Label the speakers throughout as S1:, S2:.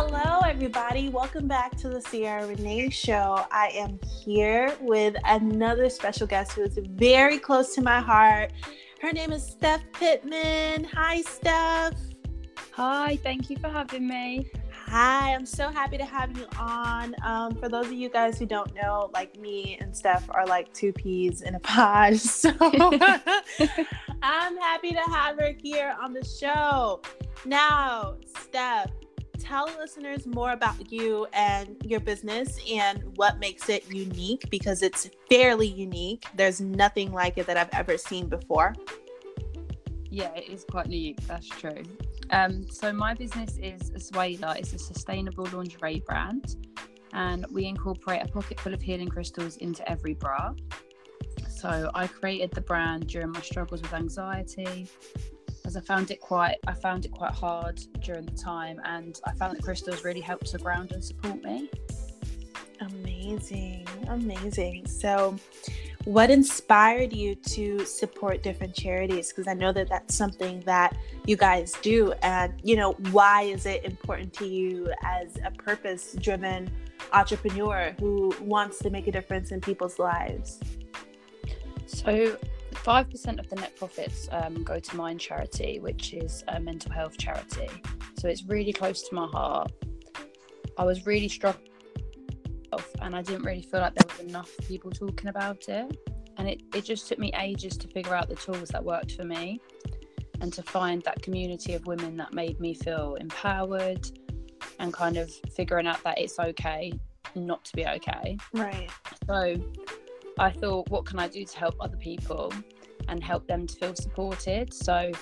S1: Hello, everybody. Welcome back to the Sierra Renee Show. I am here with another special guest who is very close to my heart. Her name is Steff Pitman. Hi, Steff.
S2: Hi, thank you for having me.
S1: Hi, I'm so happy to have you on. Um, for those of you guys who don't know, like me and Steff are like two peas in a pod. So I'm happy to have her here on the show. Now, Steff, tell listeners more about you and your business and what makes it unique because it's fairly unique. There's nothing like it that I've ever seen before.
S2: Yeah, it is quite unique. That's true. Um, so my business is Zuela. It's a sustainable lingerie brand, and we incorporate a pocket full of healing crystals into every bra. So I created the brand during my struggles with anxiety, as I found it quite I found it quite hard during the time, and I found that crystals really helped to ground and support me.
S1: Amazing, amazing. So, what inspired you to support different charities because i know that that's something that you guys do and you know why is it important to you as a purpose driven entrepreneur who wants to make a difference in people's lives
S2: so 5% of the net profits um, go to Mind Charity, which is a mental health charity. So it's really close to my heart. I was really struck and I didn't really feel like there was enough people talking about it. And it, it just took me ages to figure out the tools that worked for me and to find that community of women that made me feel empowered and kind of figuring out that it's okay not to be okay.
S1: Right.
S2: So I thought, what can I do to help other people and help them to feel supported? So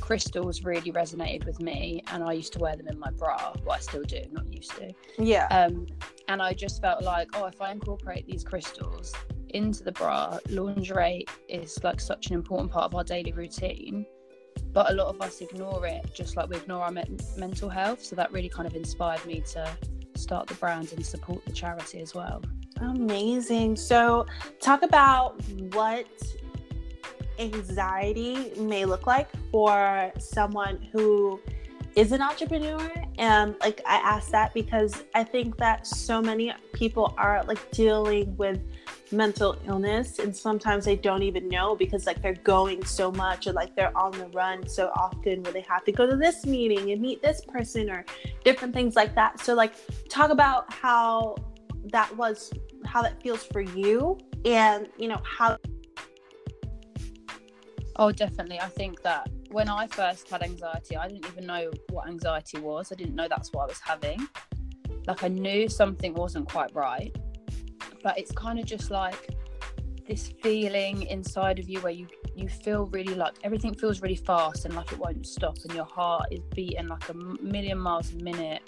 S2: crystals really resonated with me and I used to wear them in my bra. Well, I still do, not used to.
S1: Yeah.
S2: Um, and I just felt like, oh, if I incorporate these crystals into the bra, lingerie is like such an important part of our daily routine. But a lot of us ignore it, just like we ignore our me- mental health. So that really kind of inspired me to start the brand and support the charity as well.
S1: Amazing. So, talk about what anxiety may look like for someone who is an entrepreneur. And like i ask that because i think that so many people are like dealing with mental illness and sometimes they don't even know because like they're going so much or like they're on the run so often where they have to go to this meeting and meet this person or different things like that. So like talk about how that was how that feels for you and you know how
S2: Oh, definitely. I think that when I first had anxiety, I didn't even know what anxiety was. I didn't know that's what I was having. Like I knew something wasn't quite right, but it's kind of just like this feeling inside of you where you you feel really like everything feels really fast and like it won't stop and your heart is beating like a million miles a minute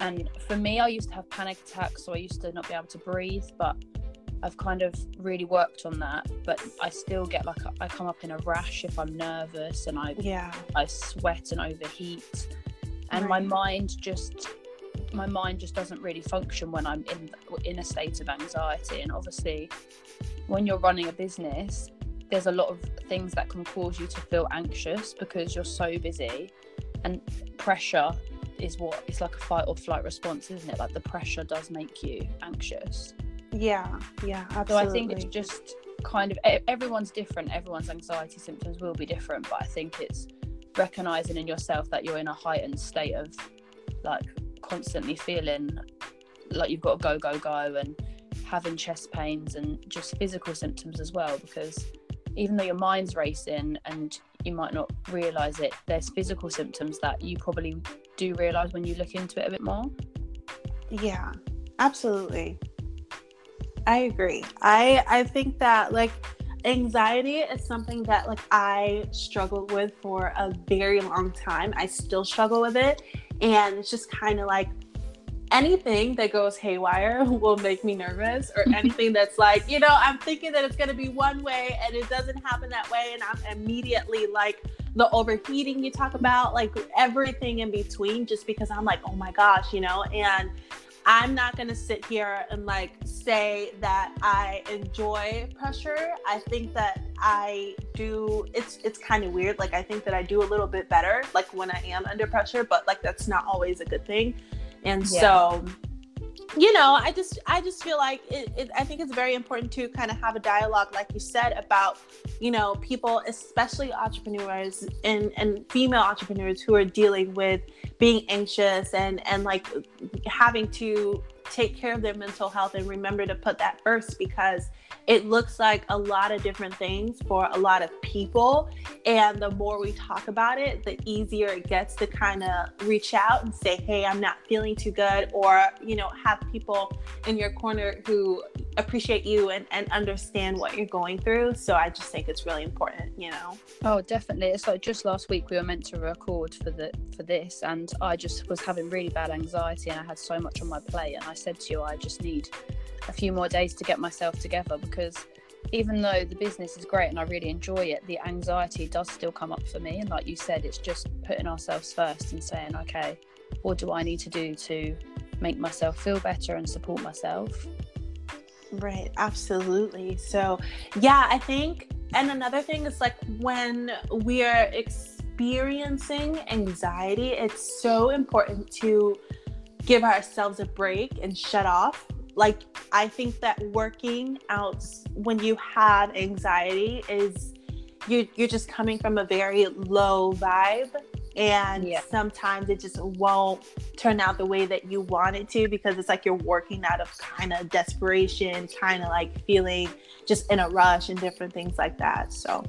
S2: and for me i used to have panic attacks so i used to not be able to breathe but I've kind of really worked on that, but I still get like I come up in a rash if I'm nervous and I
S1: yeah
S2: I sweat and overheat, and right. my mind just my mind just doesn't really function when I'm in in a state of anxiety. And obviously, when you're running a business, there's a lot of things that can cause you to feel anxious because you're so busy, and pressure is what it's like a fight or flight response, isn't it? Like the pressure does make you anxious.
S1: Yeah, yeah, absolutely.
S2: So I think it's just kind of everyone's different. Everyone's anxiety symptoms will be different, but I think it's recognizing in yourself that you're in a heightened state of like constantly feeling like you've got to go, go, go, and having chest pains and just physical symptoms as well. Because even though your mind's racing and you might not realize it, there's physical symptoms that you probably do realize when you look into it a bit more.
S1: Yeah, absolutely. I agree. I I think that like anxiety is something that like I struggled with for a very long time. I still struggle with it and it's just kind of like anything that goes haywire will make me nervous or anything that's like, you know, I'm thinking that it's going to be one way and it doesn't happen that way and I'm immediately like the overheating you talk about, like everything in between just because I'm like, "Oh my gosh," you know, and I'm not going to sit here and like say that I enjoy pressure. I think that I do it's it's kind of weird. Like I think that I do a little bit better like when I am under pressure, but like that's not always a good thing. And yeah. so you know, I just I just feel like it, it, I think it's very important to kind of have a dialogue, like you said, about you know people, especially entrepreneurs and and female entrepreneurs who are dealing with being anxious and and like having to take care of their mental health and remember to put that first because it looks like a lot of different things for a lot of people. And the more we talk about it, the easier it gets to kind of reach out and say, hey, I'm not feeling too good, or, you know, have people in your corner who appreciate you and, and understand what you're going through. So I just think it's really important, you know.
S2: Oh, definitely. It's like just last week we were meant to record for the for this and I just was having really bad anxiety and I had so much on my plate and I said to you I just need a few more days to get myself together because even though the business is great and I really enjoy it, the anxiety does still come up for me. And like you said, it's just putting ourselves first and saying, okay, what do I need to do to make myself feel better and support myself?
S1: Right, absolutely. So, yeah, I think, and another thing is like when we are experiencing anxiety, it's so important to give ourselves a break and shut off. Like, I think that working out when you have anxiety is you, you're just coming from a very low vibe and yeah. sometimes it just won't turn out the way that you want it to because it's like you're working out of kind of desperation kind of like feeling just in a rush and different things like that so.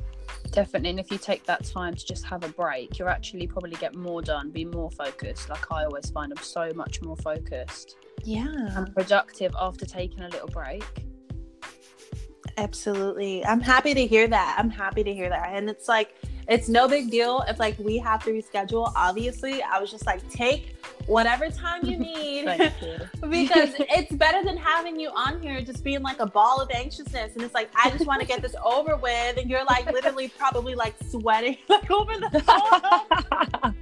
S2: Definitely and if you take that time to just have a break you're actually probably get more done be more focused. Like i always find i'm so much more focused
S1: yeah.
S2: and productive after taking a little break.
S1: Absolutely. I'm happy to hear that. I'm happy to hear that. And it's like it's no big deal if like we have to reschedule. Obviously, I was just like, take whatever time you need you. because it's better than having you on here just being like a ball of anxiousness. And it's like, I just want to get this over with. And you're like literally probably like sweating like over the phone.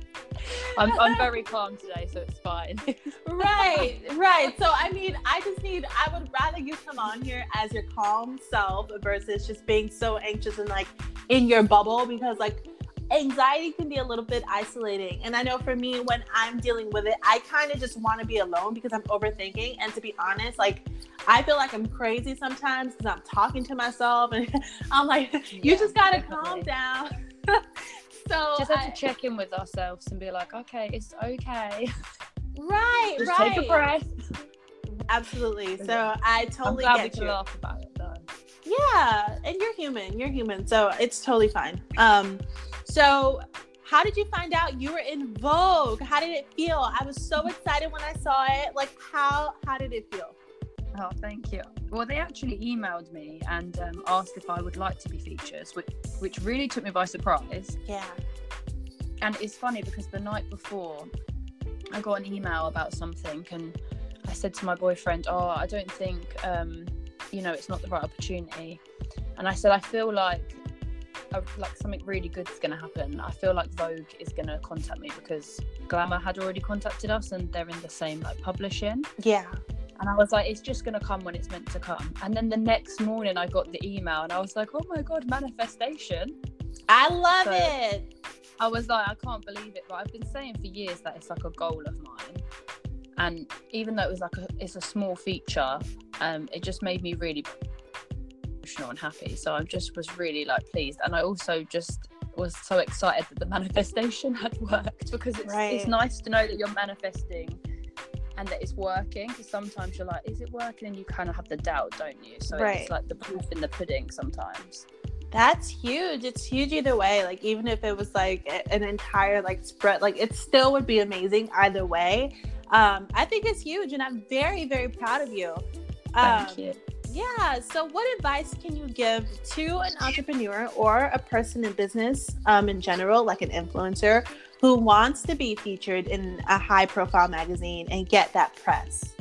S2: I'm, I'm very calm today, so it's fine.
S1: right, right. So, I mean, I just need, I would rather you come on here as your calm self versus just being so anxious and like in your bubble because, like, anxiety can be a little bit isolating. And I know for me, when I'm dealing with it, I kind of just want to be alone because I'm overthinking. And to be honest, like, I feel like I'm crazy sometimes because I'm talking to myself and I'm like, you yeah, just got to calm down.
S2: So just have I, to check in with ourselves and be like, okay, it's okay.
S1: Right,
S2: just
S1: right.
S2: Take a breath.
S1: Absolutely. So I totally
S2: I'm
S1: glad
S2: get we you. laugh about it though.
S1: Yeah, and you're human. You're human, so it's totally fine. Um, so how did you find out you were in Vogue? How did it feel? I was so excited when I saw it. Like, how how did it feel?
S2: Oh, thank you. Well, they actually emailed me and um, asked if I would like to be featured, which, which really took me by surprise.
S1: Yeah.
S2: And it's funny because the night before, I got an email about something, and I said to my boyfriend, "Oh, I don't think, um, you know, it's not the right opportunity." And I said, "I feel like." like something really good is going to happen. I feel like Vogue is going to contact me because Glamour had already contacted us and they're in the same like publishing.
S1: Yeah.
S2: And I was like, it's just going to come when it's meant to come. And then the next morning, I got the email and I was like, oh my God, manifestation.
S1: I love so it.
S2: I was like, I can't believe it. But I've been saying for years that it's like a goal of mine. And even though it was like a, it's a small feature, um, it just made me really emotional and happy. So I just was really like pleased. And I also just was so excited that the manifestation had worked because it's, right. it's nice to know that you're manifesting and that it's working because sometimes you're like is it working? And you kind of have the doubt don't you? So right. it's like the proof in the pudding sometimes.
S1: That's huge. It's huge either way. Like even if it was like an entire like spread like it still would be amazing either way. Um i think it's huge and i'm very very proud of you.
S2: Um, thank you.
S1: yeah. So, what advice can you give to an entrepreneur or a person in business um, in general, like an influencer, who wants to be featured in a high profile magazine and get that press?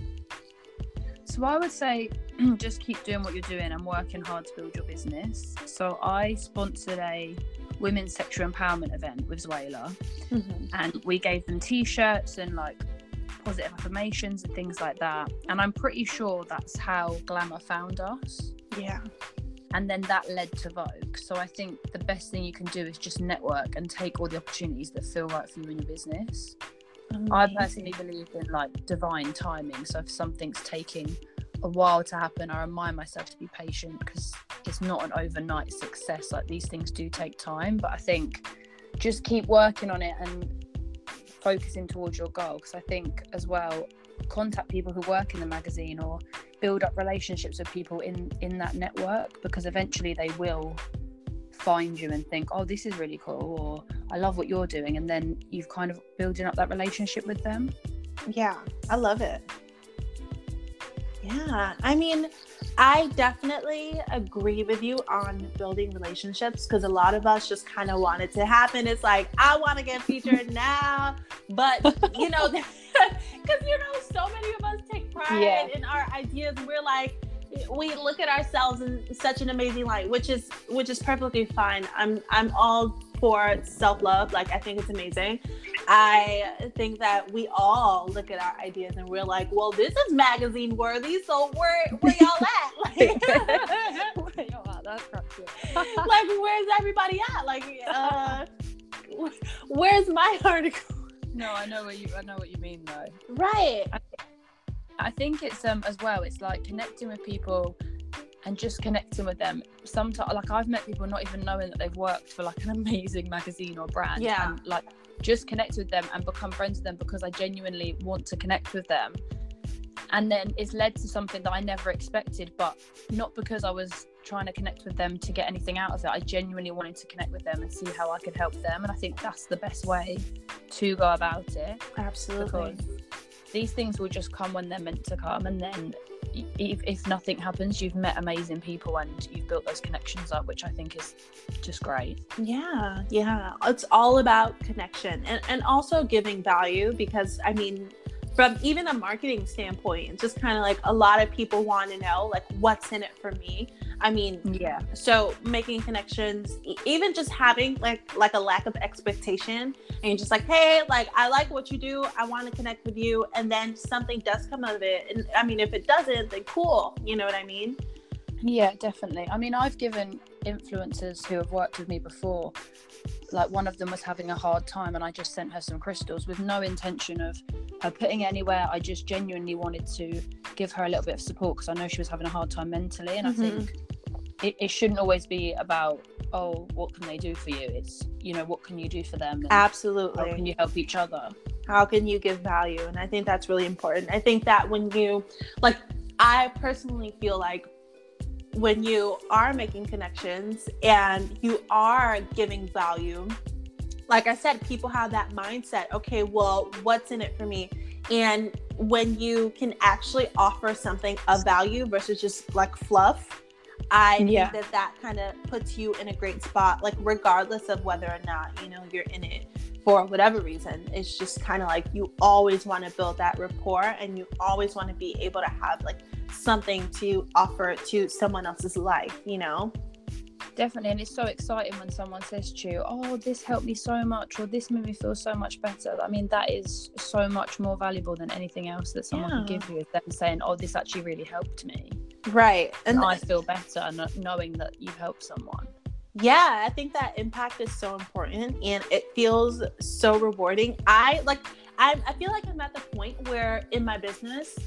S2: So I would say just keep doing what you're doing and working hard to build your business. So I sponsored a women's sexual empowerment event with Zuela, mm-hmm. and we gave them t-shirts and like positive affirmations and things like that. And I'm pretty sure that's how Glamour found us.
S1: Yeah.
S2: And then that led to Vogue. So I think the best thing you can do is just network and take all the opportunities that feel right for you in your business. Amazing. I personally believe in like divine timing. So if something's taking a while to happen, I remind myself to be patient because it's not an overnight success. Like these things do take time, but I think just keep working on it and focusing towards your goal. Because I think as well, contact people who work in the magazine or build up relationships with people in in that network because eventually they will find you and think, oh, this is really cool, or I love what you're doing, and then you've kind of building up that relationship with them.
S1: Yeah, I love it. Yeah, I mean, I definitely agree with you on building relationships because a lot of us just kind of want it to happen. It's like, I want to get featured now. But, you know, because, you know, so many of us take pride yeah. in our ideas. We're like, we look at ourselves in such an amazing light, which is which is perfectly fine. I'm I'm all for self love. Like, I think it's amazing. I think that we all look at our ideas and we're like, well, this is magazine worthy. So where where y'all at? Like, That's like, where's everybody at? Like, uh, where's my article?
S2: No, I know what you I know what you mean though.
S1: Right.
S2: I, I think it's um as well. It's like connecting with people and just connecting with them. Sometimes, like I've met people not even knowing that they've worked for like an amazing magazine or brand.
S1: Yeah.
S2: And like just connect with them and become friends with them because I genuinely want to connect with them. And then it's led to something that I never expected, but not because I was trying to connect with them to get anything out of it. I genuinely wanted to connect with them and see how I could help them. And I think that's the best way to go about it.
S1: Absolutely.
S2: These things will just come when they're meant to come. And then if, if nothing happens, you've met amazing people and you've built those connections up, which I think is just great.
S1: Yeah, yeah. It's all about connection and, and also giving value because I mean, from even a marketing standpoint, it's just kind of like a lot of people want to know like what's in it for me. I mean,
S2: yeah.
S1: So making connections, even just having like like a lack of expectation, and just like, hey, like I like what you do, I want to connect with you, and then something does come out of it. And I mean, if it doesn't, then cool. You know what I mean?
S2: Yeah, definitely. I mean, I've given influencers who have worked with me before, like one of them was having a hard time, and I just sent her some crystals with no intention of her putting anywhere. I just genuinely wanted to give her a little bit of support because I know she was having a hard time mentally, and mm-hmm. I think it, it shouldn't always be about oh what can they do for you? It's you know what can you do for them
S1: absolutely
S2: how can you help each other?
S1: How can you give value? And i think that's really important. I think that when you like i personally feel like when you are making connections and you are giving value like i said people have that mindset okay well what's in it for me and when you can actually offer something of value versus just like fluff I yeah. think that that kind of puts you in a great spot, like regardless of whether or not you know you're in it for whatever reason. It's just kind of like you always want to build that rapport, and you always want to be able to have like something to offer to someone else's life. You know.
S2: Definitely, and it's so exciting when someone says to you, "Oh, this helped me so much," or "This made me feel so much better." I mean, that is so much more valuable than anything else that someone yeah. can give you. Is them saying, "Oh, this actually really helped me."
S1: Right.
S2: And I feel better knowing that you've helped someone.
S1: Yeah, I think that impact is so important and it feels so rewarding. I like I I feel like I'm at the point where in my business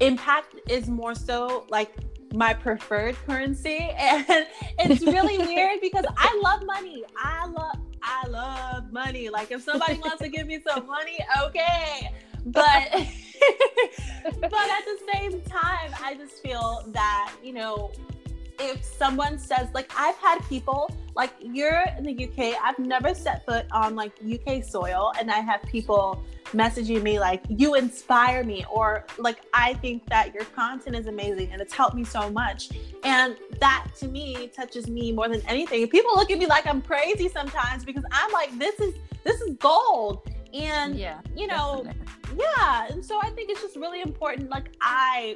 S1: impact is more so like my preferred currency and it's really weird because I love money. I love I love money. Like if somebody wants to give me some money, okay. But but at the same time, I just feel that, you know, if someone says like I've had people like you're in the UK, I've never set foot on like UK soil and I have people messaging me like you inspire me or like I think that your content is amazing and it's helped me so much. And that to me touches me more than anything. People look at me like I'm crazy sometimes because I'm like this is this is gold. And yeah, you know, definitely yeah and so i think it's just really important like i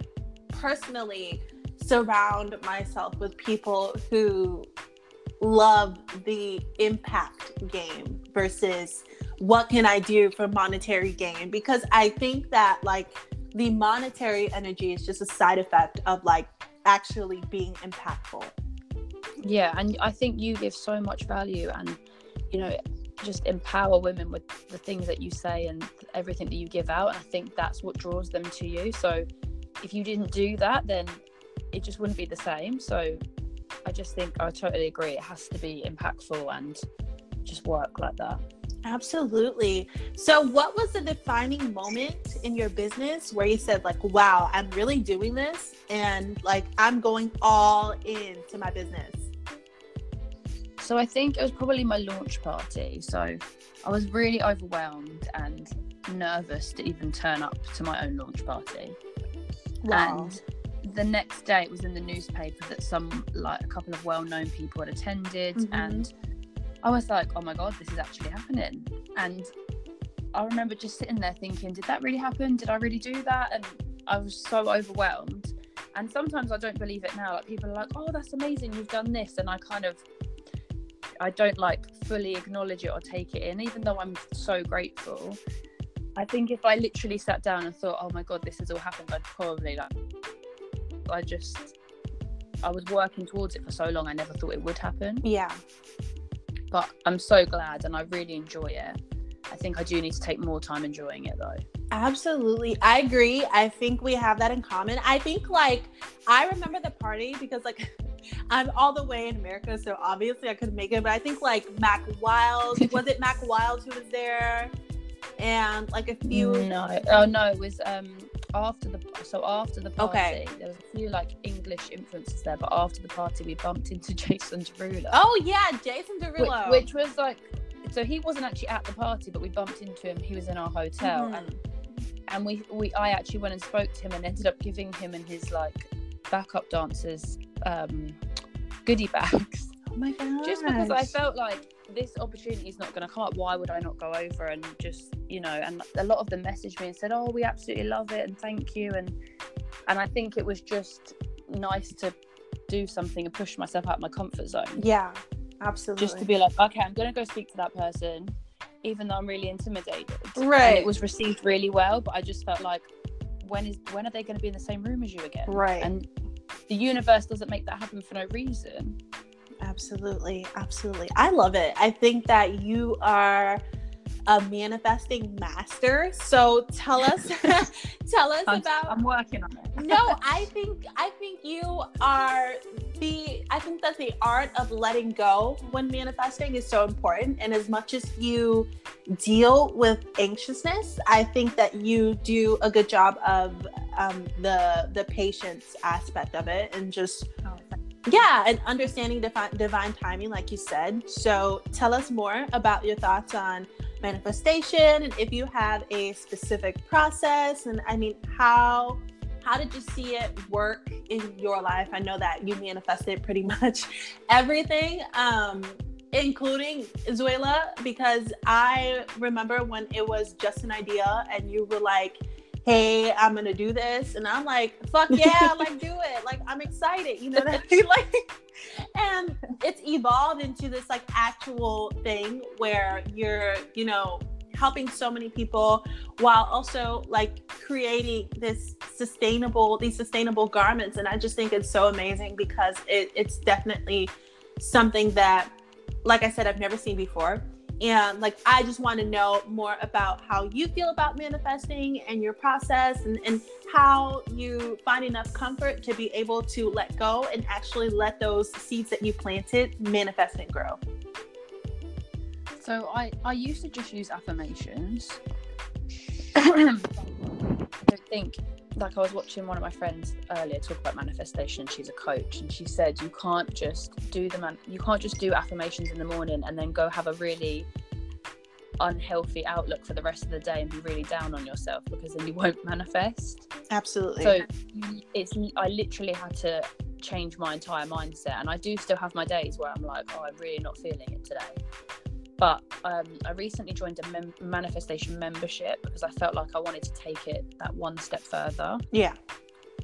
S1: personally surround myself with people who love the impact game versus what can i do for monetary gain because i think that like the monetary energy is just a side effect of like actually being impactful
S2: Yeah, and I think you give so much value and you know just empower women with the things that you say and everything that you give out and I think that's what draws them to you. So if you didn't do that then it just wouldn't be the same. So I just think I totally agree. It has to be impactful and just work like that.
S1: Absolutely. So, what was the defining moment in your business where you said, like, wow, I'm really doing this and like I'm going all into my business?
S2: So, I think it was probably my launch party. So, I was really overwhelmed and nervous to even turn up to my own launch party. Wow. And the next day, it was in the newspaper that some, like, a couple of well known people had attended mm-hmm. and I was like, oh my God, this is actually happening. And I remember just sitting there thinking, did that really happen? Did I really do that? And I was so overwhelmed. And sometimes I don't believe it now. Like people are like, oh, that's amazing, you've done this. And I kind of, I don't like fully acknowledge it or take it in, even though I'm so grateful. I think if I literally sat down and thought, oh my God, this has all happened, I'd probably like, I just, I was working towards it for so long, I never thought it would happen.
S1: Yeah
S2: but I'm so glad and I really enjoy it. I think I do need to take more time enjoying it though.
S1: Absolutely. I agree. I think we have that in common. I think like I remember the party because like I'm all the way in America, so obviously I couldn't make it. But I think like Mac Wild was it Mac Wild who was there, and like a few.
S2: No, oh no, it was um after the so after the party okay. there was a few like english influences there but after the party we bumped into jason derulo.
S1: Oh yeah jason derulo.
S2: which, which, was like so he wasn't actually at the party but we bumped into him. He was in our hotel mm-hmm. and and we we i actually went and spoke to him and ended up giving him and his like backup dancers um goodie bags.
S1: Oh my god
S2: just because i felt like this opportunity is not going to come up why would i not go over and just you know and a lot of them messaged me and said oh we absolutely love it and thank you and and i think it was just nice to do something and push myself out of my comfort zone.
S1: Yeah absolutely.
S2: Just to be like okay i'm going to go speak to that person even though i'm really intimidated.
S1: Right
S2: and it was received really well but i just felt like when is when are they going to be in the same room as you again?
S1: Right.
S2: And the universe doesn't make that happen for no reason
S1: Absolutely. Absolutely. I love it. I think that you are a manifesting master. So tell us tell us
S2: I'm,
S1: about
S2: I'm working on it.
S1: no, I think I think you are the I think that the art of letting go when manifesting is so important. And as much as you deal with anxiousness, I think that you do a good job of um, the the patience aspect of it and just oh, yeah and understanding divine, divine timing like you said. So tell us more about your thoughts on manifestation and if you have a specific process and i mean how how did you see it work in your life? I know that you manifested pretty much everything um including Zuela, because I remember when it was just an idea and you were like, hey, I'm gonna do this, and I'm like, fuck yeah, like do it, like I'm excited, you know that I mean? like, and it's evolved into this like actual thing where you're, you know, helping so many people while also like creating this sustainable these sustainable garments. And i just think it's so amazing because it, it's definitely something that like i said i've never seen before and like i just want to know more about how you feel about manifesting and your process and, and how you find enough comfort to be able to let go and actually let those seeds that you planted manifest and grow.
S2: So i i used to just use affirmations. I think like I was watching one of my friends earlier talk about manifestation. She's a coach, and she said you can't just do the man. You can't just do affirmations in the morning and then go have a really unhealthy outlook for the rest of the day and be really down on yourself because then you won't manifest.
S1: Absolutely.
S2: So it's I literally had to change my entire mindset, and I do still have my days where I'm like, oh, I'm really not feeling it today. But um, I recently joined a mem- manifestation membership because I felt like I wanted to take it that one step further.
S1: Yeah.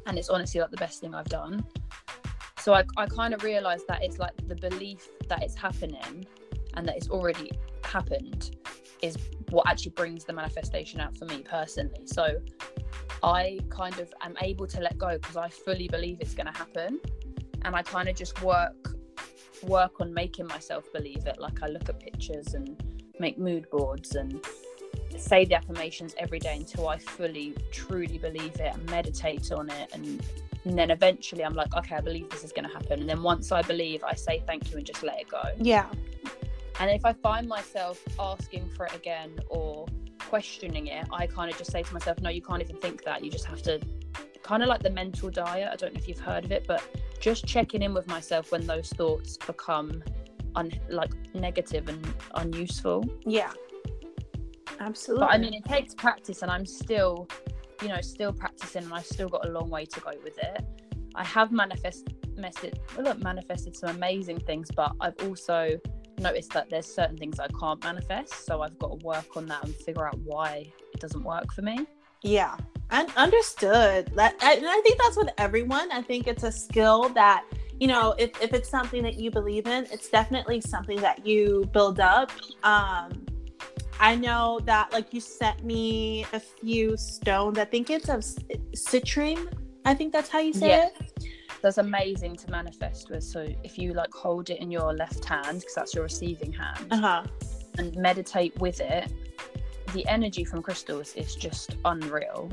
S2: And it's honestly like the best thing I've done. So I, I kind of realized that it's like the belief that it's happening and that it's already happened is what actually brings the manifestation out for me personally. So I kind of am able to let go because I fully believe it's going to happen. And I kind of just work work on making myself believe it. Like I look at pictures and make mood boards and say the affirmations every day until I fully, truly believe it and meditate on it. And, and then eventually I'm like, okay, I believe this is going to happen. And then once I believe, I say thank you and just let it go.
S1: Yeah.
S2: And if I find myself asking for it again or questioning it, I kind of just say to myself, no, you can't even think that. You just have to kind of like the mental diet. I don't know if you've heard of it, but just checking in with myself when those thoughts become un- like negative and unuseful.
S1: Yeah. Absolutely.
S2: But I mean, it takes practice, and I'm still, you know, still practicing, and I've still got a long way to go with it. I have manifest, manifested, well, manifested some amazing things, but I've also noticed that there's certain things I can't manifest, so I've got to work on that and figure out why it doesn't work for me.
S1: Yeah, and understood. That, and I think that's with everyone. I think it's a skill that you know, if, if it's something that you believe in, it's definitely something that you build up. Um, I know that like you sent me a few stones. I think it's of citrine. I think that's how you say yeah. it.
S2: That's amazing to manifest with. So if you like hold it in your left hand, because that's your receiving hand,
S1: uh-huh.
S2: and meditate with it, the energy from crystals is just unreal.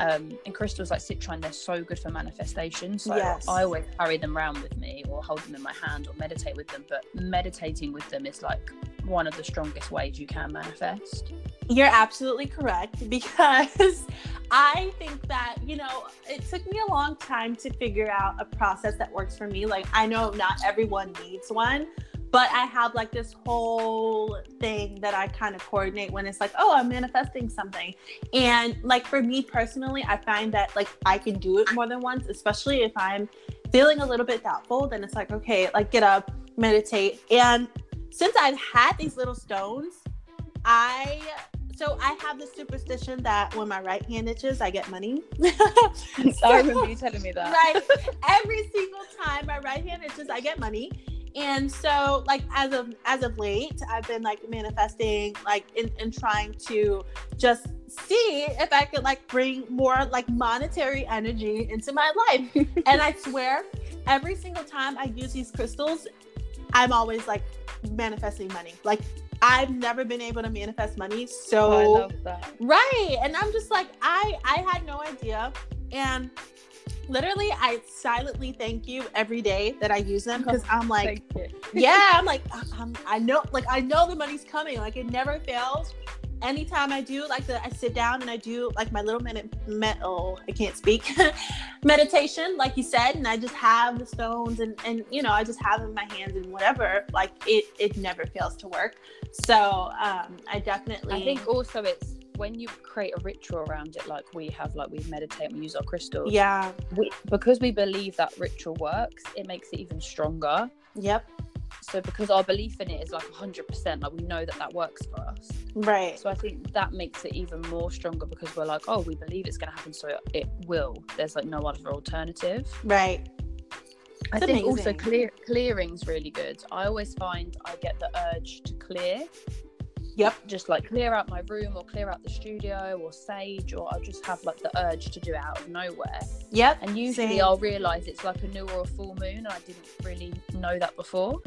S2: Um, and crystals like citrine, they're so good for manifestation. So yes. I always carry them around with me or hold them in my hand or meditate with them. But meditating with them is like one of the strongest ways you can manifest.
S1: You're absolutely correct because I think that, you know, it took me a long time to figure out a process that works for me. Like, I know not everyone needs one, but I have like this whole thing that I kind of coordinate when it's like, oh, I'm manifesting something. And like for me personally, I find that like I can do it more than once, especially if I'm feeling a little bit doubtful. Then it's like, okay, like get up, meditate. And since I've had these little stones, I so I have the superstition that when my right hand itches, I get money.
S2: so, I remember you telling me that.
S1: Right. Every single time my right hand itches, I get money and so like as of as of late i've been like manifesting like in, in trying to just see if i could like bring more like monetary energy into my life. And i swear every single time i use these crystals i'm always like manifesting money. Like I've never been able to manifest money so
S2: oh,
S1: right. And I'm just like I I had no idea. And literally I silently thank you every day that I use them because I'm like, yeah, I'm like, I'm, I know, like I know the money's coming. Like it never fails. Anytime I do like the, I sit down and I do like my little minute, met, oh, I can't speak, meditation, like you said, and I just have the stones and and you know I just have them in my hands and whatever. Like it, it never fails to work. So um, I definitely.
S2: I think also it's when you create a ritual around it, like we have, like we meditate and we use our crystals.
S1: Yeah.
S2: We, because we believe that ritual works, it makes it even stronger.
S1: Yep.
S2: So because our belief in it is like 100%, like we know that that works for us.
S1: Right.
S2: So I think that makes it even more stronger because we're like, oh, we believe it's going to happen, so it will. There's like no other alternative.
S1: Right.
S2: I think amazing. also clear clearing's really good. I always find I get the urge to clear
S1: Yep.
S2: Just like clear out my room or clear out the studio or sage, or I'll just have like the urge to do it out of nowhere.
S1: Yep.
S2: And usually Same. I'll realize it's like a new or a full moon, and I didn't really know that before.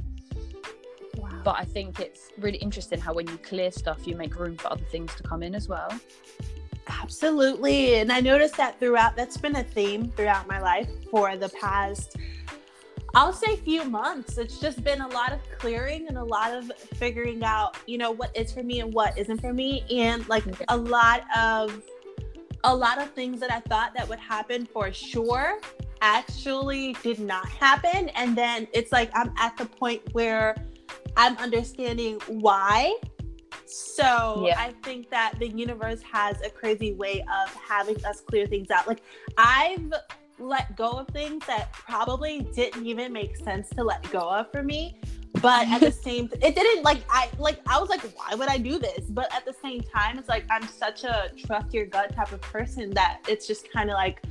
S2: Wow. But I think it's really interesting how when you clear stuff, you make room for other things to come in as well.
S1: Absolutely. And I noticed that throughout, that's been a theme throughout my life for the past I'll say few months. It's just been a lot of clearing and a lot of figuring out, you know, what is for me and what isn't for me. And like a lot of a lot of things that I thought that would happen for sure actually did not happen. And then it's like I'm at the point where I'm understanding why. So yeah. I think that the universe has a crazy way of having us clear things out. Like I've let go of things that probably didn't even make sense to let go of for me. But at the same it didn't like i like i was like why would i do this? But at the same time it's like i'm such a trust your gut type of person that it's just kind of like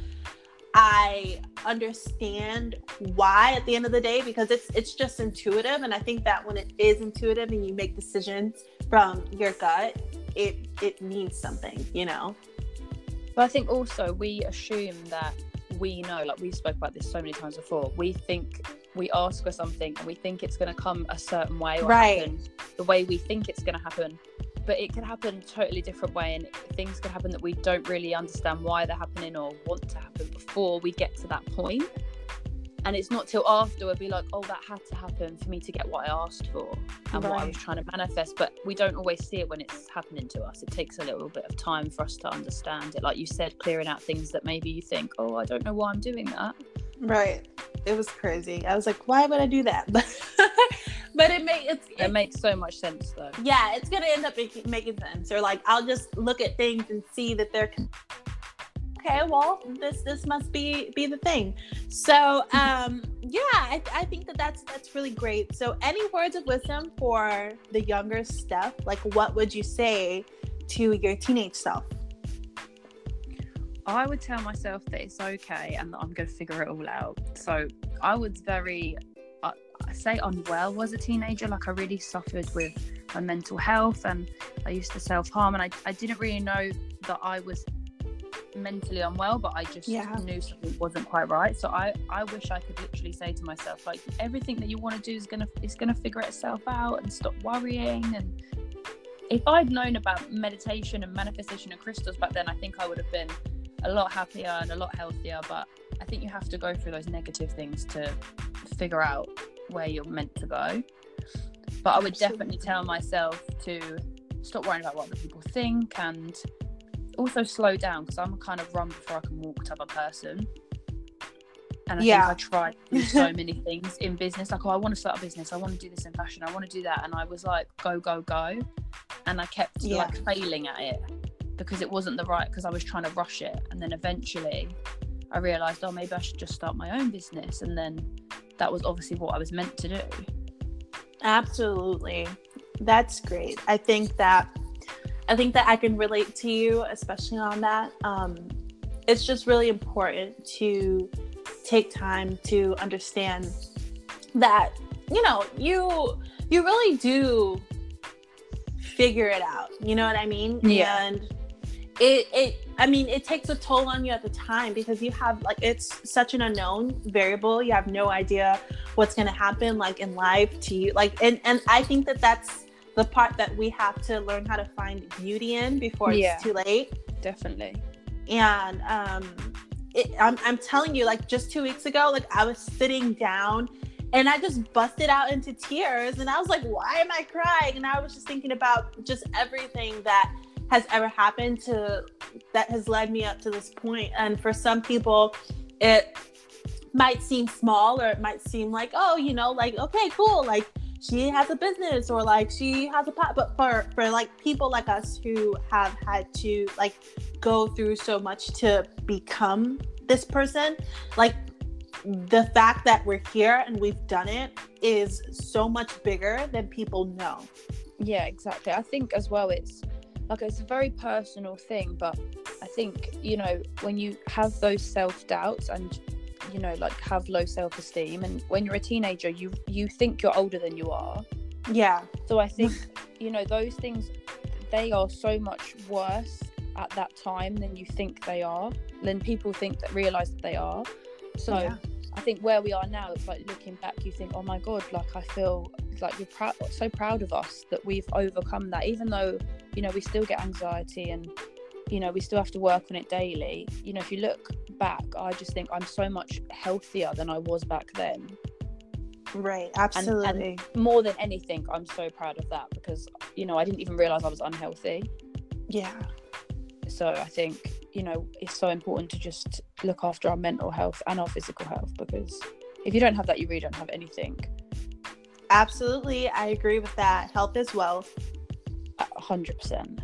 S1: i understand why at the end of the day because it's it's just intuitive. And i think that when it is intuitive and you make decisions from your gut it it means something you know?
S2: But i think also we assume that we know, like we spoke about this so many times before, we think we ask for something and we think it's going to come a certain way or
S1: Right.
S2: happen the way we think it's going to happen but it could happen totally different way and things could happen that we don't really understand why they're happening or want to happen before we get to that point and it's not till after we'll be like oh that had to happen for me to get what i asked for and what i was trying to manifest but we don't always see it when it's happening to us it takes a little bit of time for us to understand it like you said clearing out things that maybe you think oh i don't know why i'm doing that
S1: Right. It was crazy. I was like, why would I do that? But it made it's
S2: it makes so much sense though
S1: yeah, it's gonna end up making, making sense. Or like I'll just look at things and see that they're okay. Well, this this must be be the thing. So um, yeah, I, I think that that's that's really great. So any words of wisdom for the younger Steff? Like, what would you say to your teenage self?
S2: I would tell myself that it's okay and that I'm going to figure it all out. So I was very, I, I say unwell as a teenager. Like I really suffered with my mental health and I used to self harm and I, I didn't really know that I was mentally unwell, but I just
S1: Yeah.
S2: knew something wasn't quite right. So I, I wish I could literally say to myself, like everything that you want to do is gonna is gonna figure itself out and stop worrying and if I'd known about meditation and manifestation and crystals back then, I think I would have been a lot happier and a lot healthier. But I think you have to go through those negative things to figure out where you're meant to go. But I would definitely tell myself to stop worrying about what other people think and also slow down because I'm a kind of run before I can walk type of person. And I
S1: Yeah.
S2: think I tried so many things in business. Like, oh, I want to start a business. I want to do this in fashion. I want to do that. And I was like, go, go, go. And I kept
S1: Yeah.
S2: like failing at it because it wasn't the right, because I was trying to rush it. And then eventually I realized, oh, maybe I should just start my own business. And then that was obviously what I was meant to do.
S1: Absolutely. That's great. I think that I think that I can relate to you, especially on that. Um, it's just really important to take time to understand that you know you you really do figure it out. You know what I mean?
S2: Yeah.
S1: And it it I mean it takes a toll on you at the time because you have like it's such an unknown variable. You have no idea what's going to happen like in life to you like and and I think that that's the part that we have to learn how to find beauty in before it's too late
S2: Definitely.
S1: and um it, I'm, I'm telling you like just two weeks ago like i was sitting down and i just busted out into tears and i was like why am i crying and i was just thinking about just everything that has ever happened to that has led me up to this point. point and for some people it might seem small or it might seem like oh you know like okay cool like she has a business or like she has a pot but for for like people like us who have had to like go through so much to become this person like the fact that we're here and we've done it is so much bigger than people know
S2: Yeah, exactly. I think as well, it's like it's a very personal thing, but I think you know when you have those self doubts and you know like have low self esteem, and when you're a teenager, you you think you're older than you are.
S1: yeah
S2: So I think you know those things they are so much worse at that time than you think they are. Than people think that realize that they are. So.
S1: Yeah.
S2: I think where we are now, it's like looking back, you think, oh my god, like I feel like you're proud, so proud of us that we've overcome that. Even though you know we still get anxiety and you know we still have to work on it daily. You know, if you look back, I just think I'm so much healthier than I was back then.
S1: right absolutely And
S2: More than anything, I'm so proud of that because you know I didn't even realize I was unhealthy.
S1: yeah
S2: So I think you know it's so important to just look after our mental health and our physical health because if you don't have that, you really don't have anything.
S1: absolutely i agree with that health is wealth
S2: hundred percent.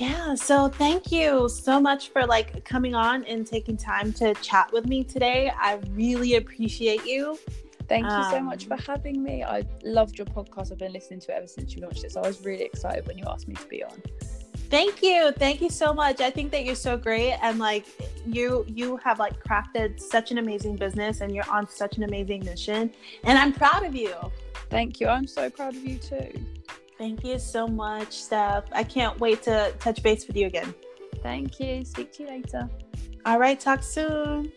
S1: Yeah, so thank you so much for like coming on and taking time to chat with me today. I really appreciate you.
S2: Thank you so much
S1: Um,
S2: for having me. I loved your podcast. I've been listening to it ever since you launched it. So I was really excited when you asked me to be on.
S1: Thank you. Thank you so much. I think that you're so great and like you you have like crafted such an amazing business and you're on such an amazing mission and I'm proud of you.
S2: Thank you. I'm so proud of you too.
S1: Thank you so much, Steff. I can't wait to touch base with you again.
S2: Thank you. Speak to you later.
S1: All right, talk soon.